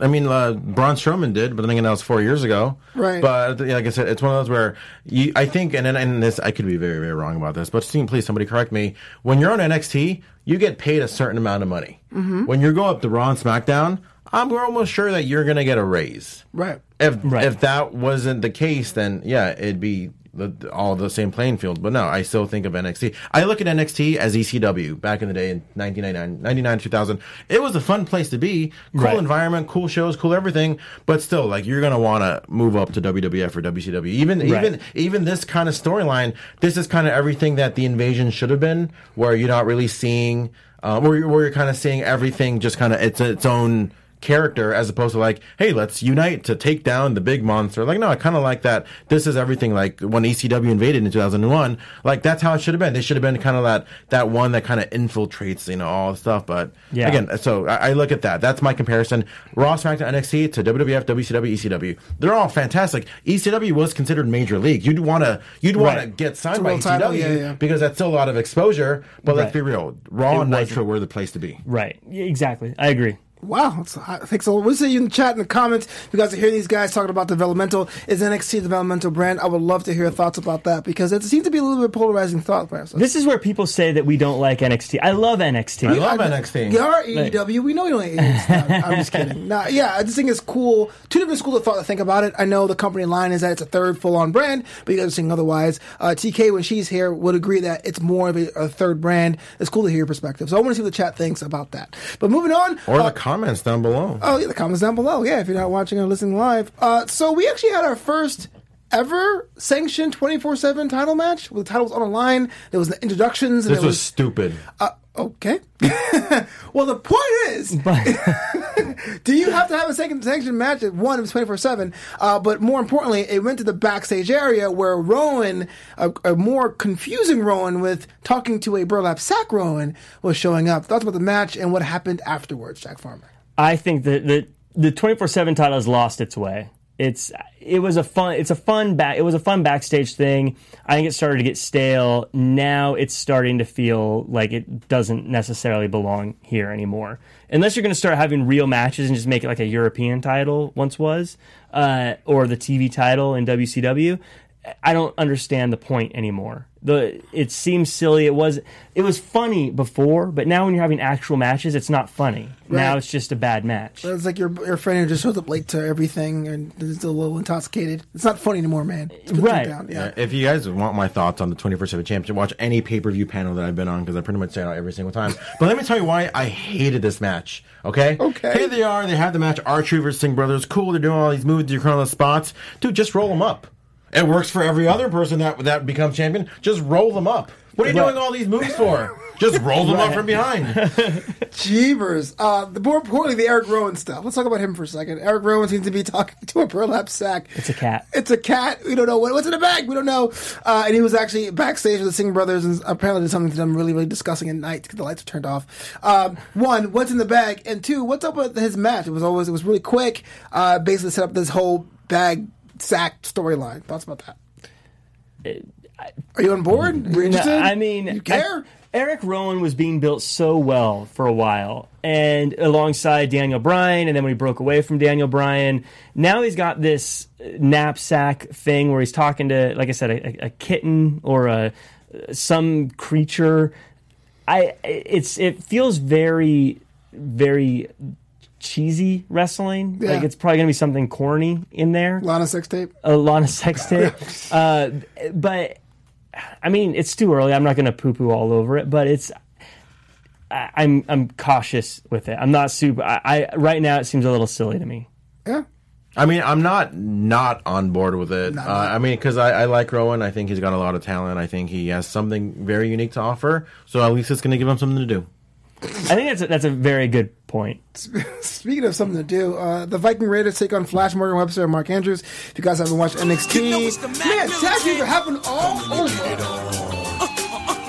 I mean, uh, Braun Strowman did, but then again, that was four years ago. Right. But yeah, like I said, it's one of those where you, I think, and and, and this, I could be very, very wrong about this, but Steve, please, somebody correct me. When you're on NXT, you get paid a certain amount of money. Mm-hmm. When you go up to Raw and SmackDown, I'm almost sure that you're going to get a raise. right. If Right. if that wasn't the case, then yeah, it'd be the, all the same playing field. But no, I still think of NXT. I look at NXT as ECW back in the day in 1999, 99, 2000. It was a fun place to be. Cool Right. environment, cool shows, cool everything. But still, like you're gonna want to move up to WWF or WCW. Even Right. even even this kind of storyline. This is kind of everything that the invasion should have been, where you're not really seeing, um, where you're, where you're kind of seeing everything just kind of it's its own character as opposed to like, hey, let's unite to take down the big monster. Like, no, I kind of like that. This is everything like when ECW invaded in 2001. Like, that's how it should have been. They should have been kind of that, that one that kind of infiltrates, you know, all the stuff. But Yeah. again, so I, I look at that. That's my comparison. Raw, SmackDown, NXT to WWF, WCW, ECW. They're all fantastic. ECW was considered major league. You'd want to, you'd want to get signed by world title, ECW yeah, yeah. because that's still a lot of exposure. But let's be real. Raw It and wasn't. Nitro were the place to be. Right. Exactly. I agree. Wow, that's hot. thanks a lot. We'll see you in the chat in the comments. If you guys are hearing these guys talking about developmental, is NXT a developmental brand? I would love to hear your thoughts about that because it seems to be a little bit polarizing thought process. This is where people say that we don't like NXT. I love NXT. I love NXT. You are AEW. We know you don't hate AEW. I'm just kidding. Nah, yeah, I just think it's cool. Two different schools of thought to think about it. I know the company line is that it's a third full on brand, but you guys are saying otherwise. Uh, TK, when she's here, would agree that it's more of a, a third brand. It's cool to hear your perspective. So I want to see what the chat thinks about that. But moving on. Or uh, the comments down below. Oh, yeah, the comments down below. Yeah, if you're not watching or listening live. Uh, so we actually had our first ever sanctioned 24 7 title match with the titles on the line. There was the introductions. And this there was stupid. uh, okay. well, the point is, do you have to have a second sanctioned match? At one, it was twenty four seven. Uh, but more importantly, it went to the backstage area where Rowan, a, a more confusing Rowan with talking to a burlap sack Rowan, was showing up. Thoughts about the match and what happened afterwards, Jack Farmer. I think that the the twenty four seven title has lost its way. It's it was a fun it's a fun back it was a fun backstage thing. I think it started to get stale. Now it's starting to feel like it doesn't necessarily belong here anymore. Unless you're going to start having real matches and just make it like a European title once was, uh, or the TV title in WCW. I don't understand the point anymore. The it seems silly. It was it was funny before, but now when you're having actual matches, it's not funny. Now it's just a bad match. It's like your your friend who just shows up late to everything and is a little intoxicated. It's not funny anymore, man. Let's put it Right. down. Yeah. Uh, If you guys want my thoughts on the 24 7 championship, watch any pay per view panel that I've been on because I pretty much say it out every single time. But let me tell you why I hated this match. Okay? Okay. Here they are. They have the match Archery versus Singh Brothers. Cool. They're doing all these moves. They're calling the spots. Dude, just roll them up. It works for every other person that that becomes champion. Just roll them up. What are you Right. doing all these moves for? Just roll them up from behind. Jeebers. Uh, the more importantly, the Eric Rowan stuff. Let's talk about him for a second. Eric Rowan seems to be talking to a burlap sack. It's a cat. It's a cat. We don't know what, what's in the bag. We don't know. Uh, and he was actually backstage with the Singh brothers and apparently did something to them really, really disgusting at night because the lights were turned off. Um, one, what's in the bag? And two, what's up with his match? It was always, it was really quick. Uh, basically set up this whole bag sack storyline. Thoughts about that? Are you on board? Are you No. I mean, you care? I- Eric Rowan was being built so well for a while, and alongside Daniel Bryan, and then when he broke away from Daniel Bryan, now he's got this knapsack thing where he's talking to, like I said, a, a kitten or a some creature. I it's it feels very very cheesy wrestling. Yeah. Like it's probably gonna be something corny in there A lot of sex tape. a lot of sex tape. uh, but I mean, it's too early. I'm not going to poo poo all over it, but it's. I, I'm I'm cautious with it. I'm not super. I, I right now it seems a little silly to me. Yeah. I mean, I'm not not on board with it. Uh, I mean, because I, I like Rowan. I think he's got a lot of talent. I think he has something very unique to offer. So at least it's going to give him something to do. I think that's a, that's a very good point. Speaking of something to do, uh, the Viking Raiders take on Flash Morgan Webster and Mark Andrews. If you guys haven't watched NXT, You know it's the Mac man, tag teams team. are happening all over.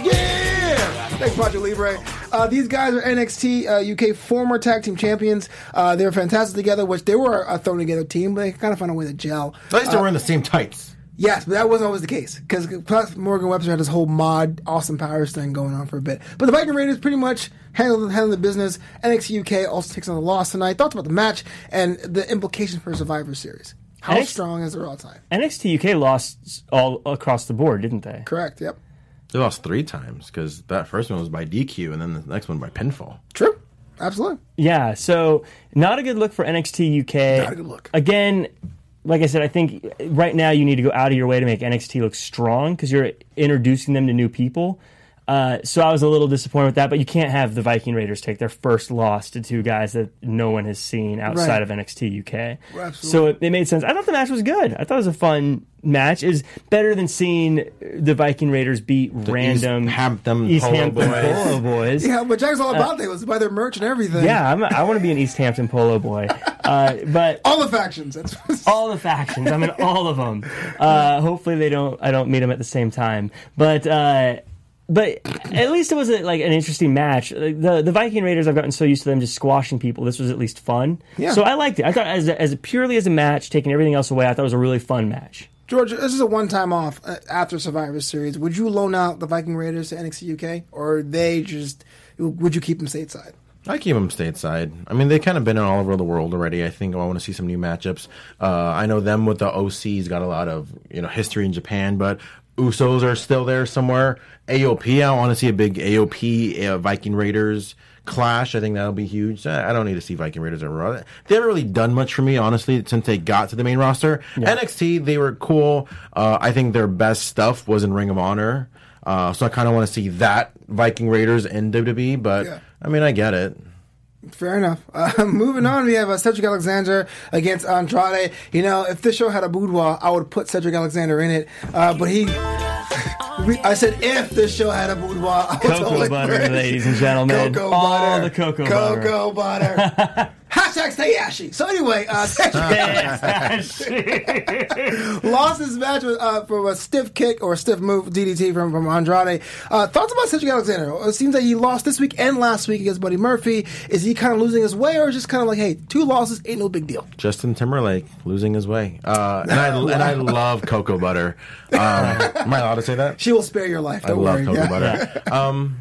Yeah! Thanks, Macho Libre. Uh, these guys are NXT uh, UK former tag team champions. Uh, they were fantastic together, which they were a thrown together team, but they kind of found a way to gel. At least they're wearing the same tights. Yes, but that wasn't always the case because Flash Morgan Webster had this whole mod Austin Powers thing going on for a bit. But the Viking Raiders pretty much handled handled the business. NXT UK also takes on the loss tonight. Thoughts about the match and the implications for Survivor Series? How NXT strong is the Raw time? NXT UK lost all across the board, didn't they? Correct. Yep. They lost three times because that first one was by DQ and then the next one by pinfall. True. Absolutely. Yeah, so not a good look for NXT UK. Not a good look. Again, like I said, I think right now you need to go out of your way to make NXT look strong because you're introducing them to new people. Uh, so I was a little disappointed with that, but you can't have the Viking Raiders take their first loss to two guys that no one has seen outside Right. of NXT UK. Absolutely. So it, it made sense. I thought the match was good. I thought it was a fun match. Is better than seeing the Viking Raiders beat random East Hampton East Polo Hampton Boys. Polo Boys. Yeah, what Jack's all about they was buy their merch and everything. Uh, Yeah, I'm, I want to be an East Hampton Polo boy. Uh, but All the factions. That's all the factions, I'm in all of them. Uh, hopefully, they don't. I don't meet them at the same time. But uh, but at least it was a, like an interesting match. Like, The the Viking Raiders, I've gotten so used to them just squashing people. This was at least fun. Yeah. So I liked it. I thought as a, as a, purely as a match, taking everything else away, I thought it was a really fun match. George, this is a one time off uh, after Survivor Series. Would you loan out the Viking Raiders to NXT UK, or they just would you keep them stateside? I keep them stateside. I mean, they've kind of been in all over the world already. I think oh, I want to see some new matchups. Uh, I know them with the OCs got a lot of you know history in Japan, but Usos are still there somewhere. AOP, I want to see a big AOP uh, Viking Raiders clash. I think that'll be huge. I I don't need to see Viking Raiders ever. They haven't really done much for me, honestly, since they got to the main roster. NXT, they were cool. Uh, I think their best stuff was in Ring of Honor. Uh, so I kind of want to see that Viking Raiders in WWE, but Yeah. I mean, I get it. Fair enough. Uh, moving on, we have uh, Cedric Alexander against Andrade. You know, if this show had a boudoir, I would put Cedric Alexander in it. Uh, but he, we, I said if this show had a boudoir, I would Cocoa totally butter, ladies and gentlemen. Cocoa All butter. the cocoa Cocoa butter. Hashtag stay ashy. So anyway, uh, lost his match with, uh, from a stiff kick or a stiff move DDT from, from Andrade. Uh, thoughts about Cedric Alexander? It seems like he lost this week and last week against Buddy Murphy. Is he kind of losing his way, or just kind of like, hey, two losses ain't no big deal? Justin Timberlake losing his way, uh, and I and I love cocoa butter. Um, am I allowed to say that? She will spare your life. I Don't love worry. cocoa Yeah. butter. Um,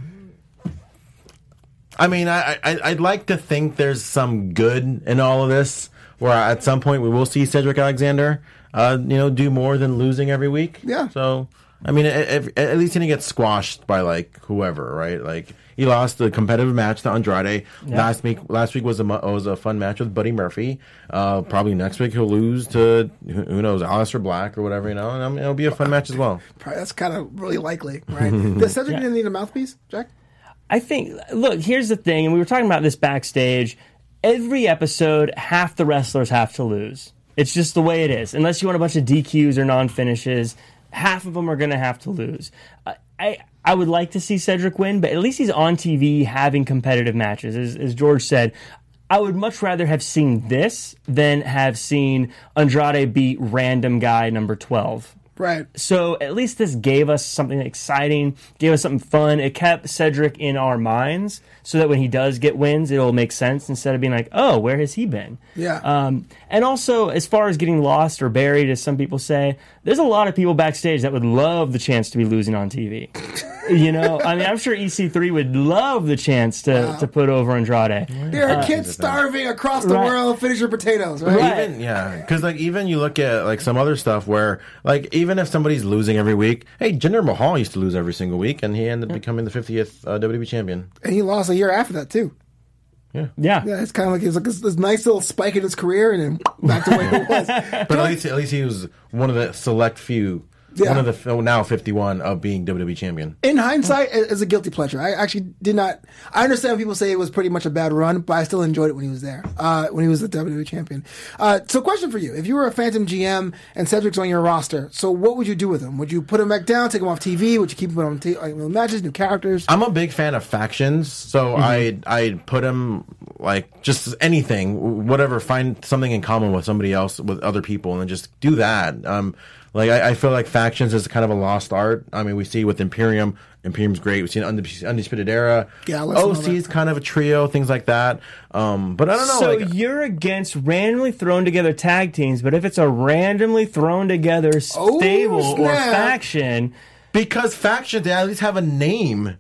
I mean, I, I I'd like to think there's some good in all of this. Where at some point we will see Cedric Alexander, uh, you know, do more than losing every week. Yeah. So I mean, at, at- at least he didn't get squashed by like whoever, right? Like he lost the competitive match to Andrade last week. Last week was a was a fun match with Buddy Murphy. Uh, probably next week he'll lose to who who knows, Aleister Black or whatever. You know, and I mean, it'll be a fun match as well. Probably- That's kind of really likely, right? Does Cedric need a mouthpiece, Jack? I think, look, here's the thing, and we were talking about this backstage. Every episode, half the wrestlers have to lose. It's just the way it is. Unless you want a bunch of DQs or non finishes, half of them are going to have to lose. I, I, I would like to see Cedric win, but at least he's on TV having competitive matches. As, as George said, I would much rather have seen this than have seen Andrade beat random guy number 12 Right. so at least this gave us something exciting, gave us something fun. It kept Cedric in our minds so that when he does get wins, it'll make sense instead of being like, oh, where has he been? Yeah. Um, and also, as far as getting lost or buried, as some people say, there's a lot of people backstage that would love the chance to be losing on TV. you know, I mean, I'm sure EC3 would love the chance to, to put over Andrade. There are kids starving across the Right. world. Finish your potatoes, right? Right. even yeah because like even you look at like some other stuff where like even if somebody's losing every week hey jinder mahal used to lose every single week and he ended up becoming the 50th uh, wwe champion And he lost a year after that too. Yeah. Yeah, it's kind of like it's like this, this nice little spike in his career, and then back to where he was. but at least at least he was one of the select few Yeah. one of the oh, now 51 of being wwe champion In hindsight, it- it's a guilty pleasure. I actually did not. I understand people say it was pretty much a bad run, but I still enjoyed it when he was there, uh, when he was the WWE champion. Uh, so, question for you: If you were a Phantom GM and Cedric's on your roster, so what would you do with him? Would you put him back down, take him off TV? Would you keep him on t- like, matches, new characters? i'm a big fan of factions so i i put him like just anything whatever find something in common with somebody else with other people and then just do that um like I, I feel like factions is kind of a lost art. I mean we see with imperium. Imperium's great. We've seen Undis- undisputed era. Gallus and all oc is kind of a trio things like that. Um but i don't know So like, you're against randomly thrown together tag teams, but if it's a randomly thrown together Oh, stable or faction, because factions they at least have a name.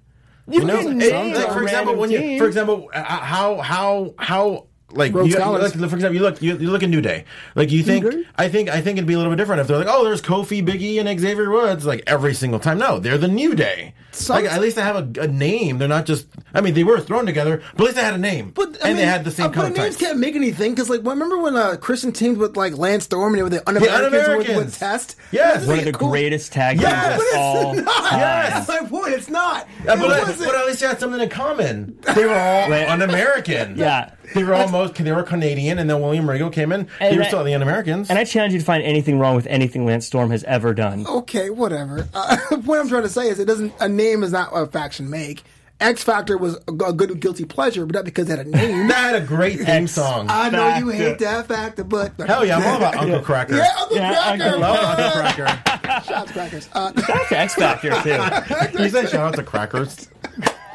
You, know, can it- name like, a for example, random when you, for example, uh, how how how like Rhodes you, Scholars. like, for example, you look you, you look at New Day, like you think Day? I think I think it'd be a little bit different if they're like, oh, there's Kofi, Biggie, and Xavier Woods, like every single time. No, they're the New Day. Some- like at least they have a, a name. They're not just. I mean, they were thrown together, but at least they had a name, But I and they had the same uh, but color names can't make anything because, like, remember when uh, Christian teamed with like Lance Storm and they were the Un-Americans, with, Un-Americans. with Test? Yes. That's one of the cool- greatest tag teams Yes, of all not. time. Yes. That's my point. It's not. Yeah, It but, at, wasn't. but at least they had something in common. They were all Wait. un-American. Yeah. They were almost they were Canadian, and then William Regal came in. And they were I- still the un-Americans. And I challenge you to find anything wrong with anything Lance Storm has ever done. Okay, whatever. Uh, the point I'm trying to say is it doesn't. A name is not a faction make. X Factor was a, a good guilty pleasure, but not because it had a name. that had a great theme X- song. I know you hate that factor, but Hell yeah, I'm all about Uncle Kracker. Yeah, Uncle Yeah, Cracker. Uncle- Love Uncle Kracker. Shots crackers. Uh, That's X Factor too. you said shout out to Crackers.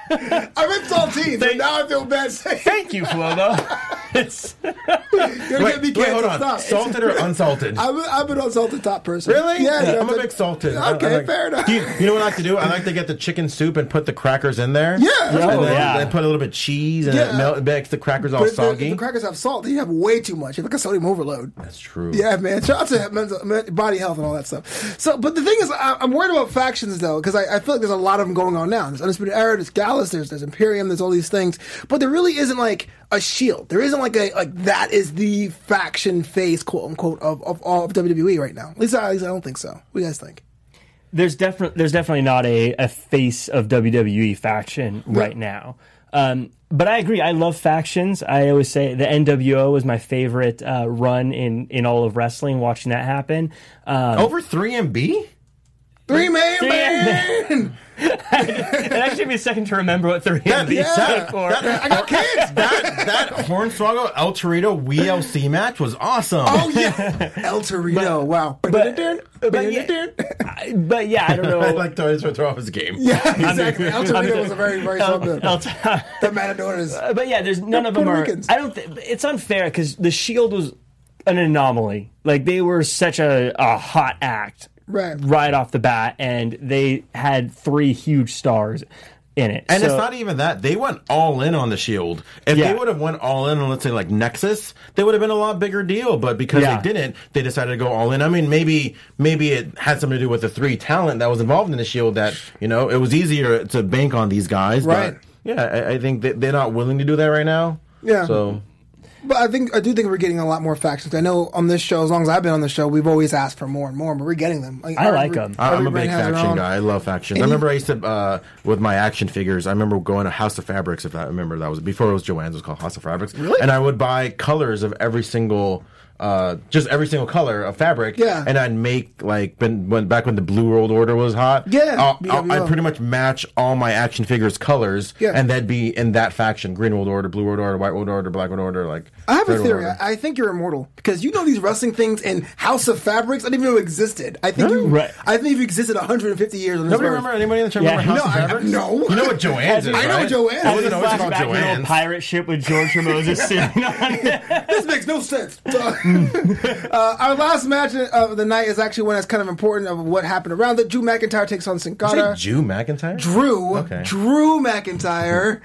I meant saltines, but Thank- now I feel bad saying. Thank you, Flobo. It's- You're gonna Wait, get me wait, hold on. Stop. Salted or unsalted? I'm, I'm an unsalted top person. Really? Yeah, yeah. I'm a but- big salted. I- I Okay, like- fair enough. You, you know what I like to do? I like to get the chicken soup and put the crackers in there. Yeah, that's and then, oh, yeah. then put a little bit of cheese and Yeah. it, melt, it makes the crackers all But if the, if soggy. the crackers have salt, then you have way too much. You have like a sodium overload. That's true. Yeah, man. Shout out to mental, body health and all that stuff. So, but the thing is, I, I'm worried about factions though, because I, I feel like there's a lot of them going on now. There's Undisputed Era, there's Gallus, there's, there's Imperium, there's all these things, but there really isn't like a shield. There isn't like a like that is the faction face, quote unquote, of, of all of WWE right now. At least, I, at least I don't think so. What do you guys think? there's definitely there's definitely not a, a face of WWE faction right now. Um, but I agree. I love factions. I always say the NWO was my favorite uh, run in in all of wrestling. Watching that happen. Um, Over 3MB? Three man Three man- man. it actually be a second to remember what three That, MB yeah. stood for. I got kids. that, that Hornswoggle El Torito WeeLC match was awesome. Oh yeah, El Torito. wow. but- but yeah. I- but yeah, I don't know. I like to to throw off his game. yeah, exactly. El I'm Torito the- was a very very El- strong El- The Matadors. Uh, but yeah, there's none of them are. Ricans. I don't. Th- it's unfair because the Shield was an anomaly. Like they were such a, a hot act Right. right off the bat, and they had three huge stars in it. And So- it's not even that. They went all in on the Shield. If Yeah. they would have went all in on, let's say, like Nexus, they would have been a lot bigger deal. But because Yeah. they didn't, they decided to go all in. I mean, maybe maybe it had something to do with the three talent that was involved in the Shield. That you know, it was easier to bank on these guys. Right. But yeah, I, I think that they're not willing to do that right now. Yeah. So But I think I do think we're getting a lot more factions. I know on this show, as long as I've been on the show, we've always asked for more and more, but we're getting them. Like, I like them. I- I'm a big brand has their faction guy. I love factions. I And you- remember I used to uh, with my action figures. I remember going to House of Fabrics. If I remember, that was before it was Joanne's. It was called House of Fabrics. Really? And I would buy colors of every single. Uh, just every single color of fabric, Yeah. and I'd make like when, when back when the Blue World Order was hot, Yeah, I'll- I'll- BWO. I'd pretty much match all my action figures colors, Yeah. and that'd be in that faction: Green World Order, Blue World Order, White World Order, Black World Order. Like I have a Red World theory. Order. I I think you're immortal because you know these wrestling things in House of Fabrics. I didn't even know existed. I think you. Right. I think you've existed 150 years. On this Nobody earth. remember anybody in the chat Yeah. remember House No, of I- I- Fabrics? no. you know what Joanne's is, I know right? what Joanne's I is. wasn't always about Flashback to Joanne's. pirate ship with George Moses sitting on it. this makes no sense. uh, our last match of the night is actually one that's kind of important of what happened around it. Drew McIntyre takes on Sin Is Cara. it Jew McIntyre? Drew, Okay. Drew McIntyre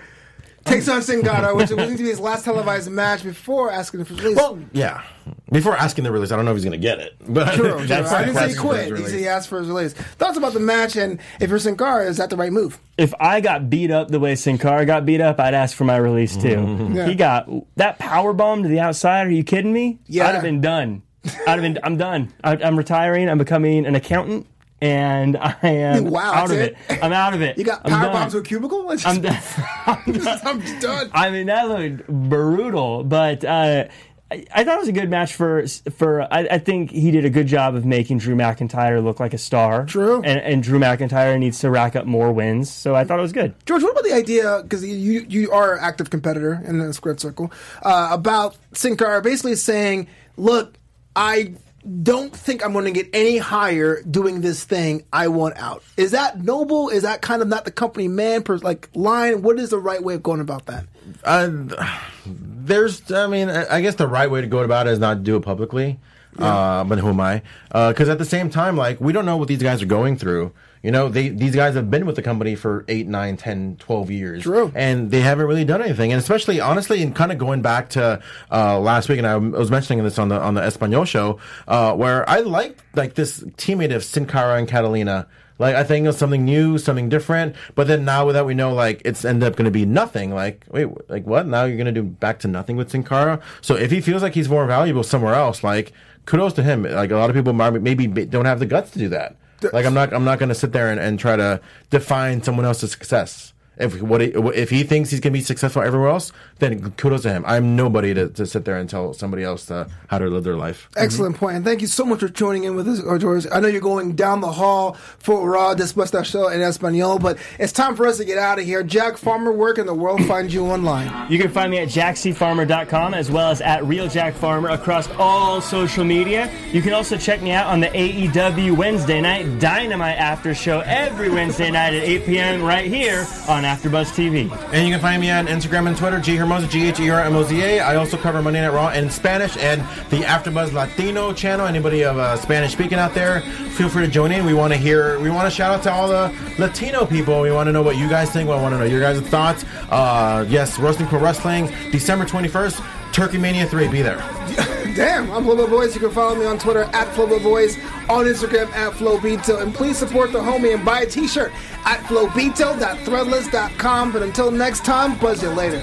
takes on Sin Cara, which was going to be his last televised match before asking for release. Well, yeah. Before asking the release, I don't know if he's going to get it. But True, true. that's I didn't say he quit. He said he asked for his release. Thoughts about the match, and if you're Sin Cara, is that the right move? if I got beat up the way Sin Cara got beat up, I'd ask for my release too. Yeah. He got that power bomb to the outside. Are you kidding me? Yeah. I'd have been done. I'd have been. I'm done. I, I'm retiring. I'm becoming an accountant, and I am Wow, out of it? it. I'm out of it. You got power bombs a cubicle? It's I'm just- done. I'm done. I'm done. I mean, that looked brutal, but uh, I, I thought it was a good match for for. I, I think he did a good job of making Drew McIntyre look like a star. True. and, and Drew McIntyre needs to rack up more wins, so I thought it was good. George, what about the idea? Because you you are an active competitor in the squared circle uh, about Sin Cara basically saying, "Look, I don't think I'm going to get any higher doing this thing. I want out." Is that noble? Is that kind of not the company man per like line? What is the right way of going about that? Uh, there's, I mean, I guess the right way to go about it is not to do it publicly. Uh, but who am I? Because at the same time, like, we don't know what these guys are going through. You know, they these guys have been with the company for 8, 9, 10, 12 years. True. And they haven't really done anything. And especially, honestly, and kind of going back to uh, last week, and I was mentioning this on the on the Espanol show, uh, where I liked like this teammate of Sin Cara and Catalina. Like I think it was something new, something different. But then now that we know, like it's ended up going to be nothing. Like wait, like what? Now you're going to do back to nothing with Sin Cara? So if he feels like he's more valuable somewhere else, like kudos to him. Like a lot of people maybe don't have the guts to do that. Like I'm not I'm not going to sit there and, and try to define someone else's success. If what he, if he thinks he's going to be successful everywhere else, then kudos to him. I'm nobody to, to sit there and tell somebody else to, how to live their life. Excellent point. point, and thank you so much for joining in with us, uh, George. I know you're going down the hall for Raw Después del Show in Espanol, but it's time for us to get out of here. Jack Farmer, where can the world find you online? You can find me at jackcfarmer.com as well as at Real Jack Farmer across all social media. You can also check me out on the AEW Wednesday night Dynamite After Show every Wednesday night at 8 p.m. right here on AfterBuzz TV. And you can find me on Instagram and Twitter, G Hermosa, G H E R M O Z A. I also cover Monday Night Raw in Spanish and the AfterBuzz Latino channel. Anybody of uh, Spanish speaking out there, feel free to join in. We want to hear, we want to shout out to all the Latino people. We want to know what you guys think. We want to know your guys' thoughts. Uh, yes, Roasting Pro Wrestling, December 21st, Turkey Mania 3. Be there. Damn, I'm Flobo Boys. You can follow me on Twitter at Flobo Boys, on Instagram at Flowbito, and please support the homie and buy a t-shirt at flowbito.threadless.com. But until next time, buzz you later.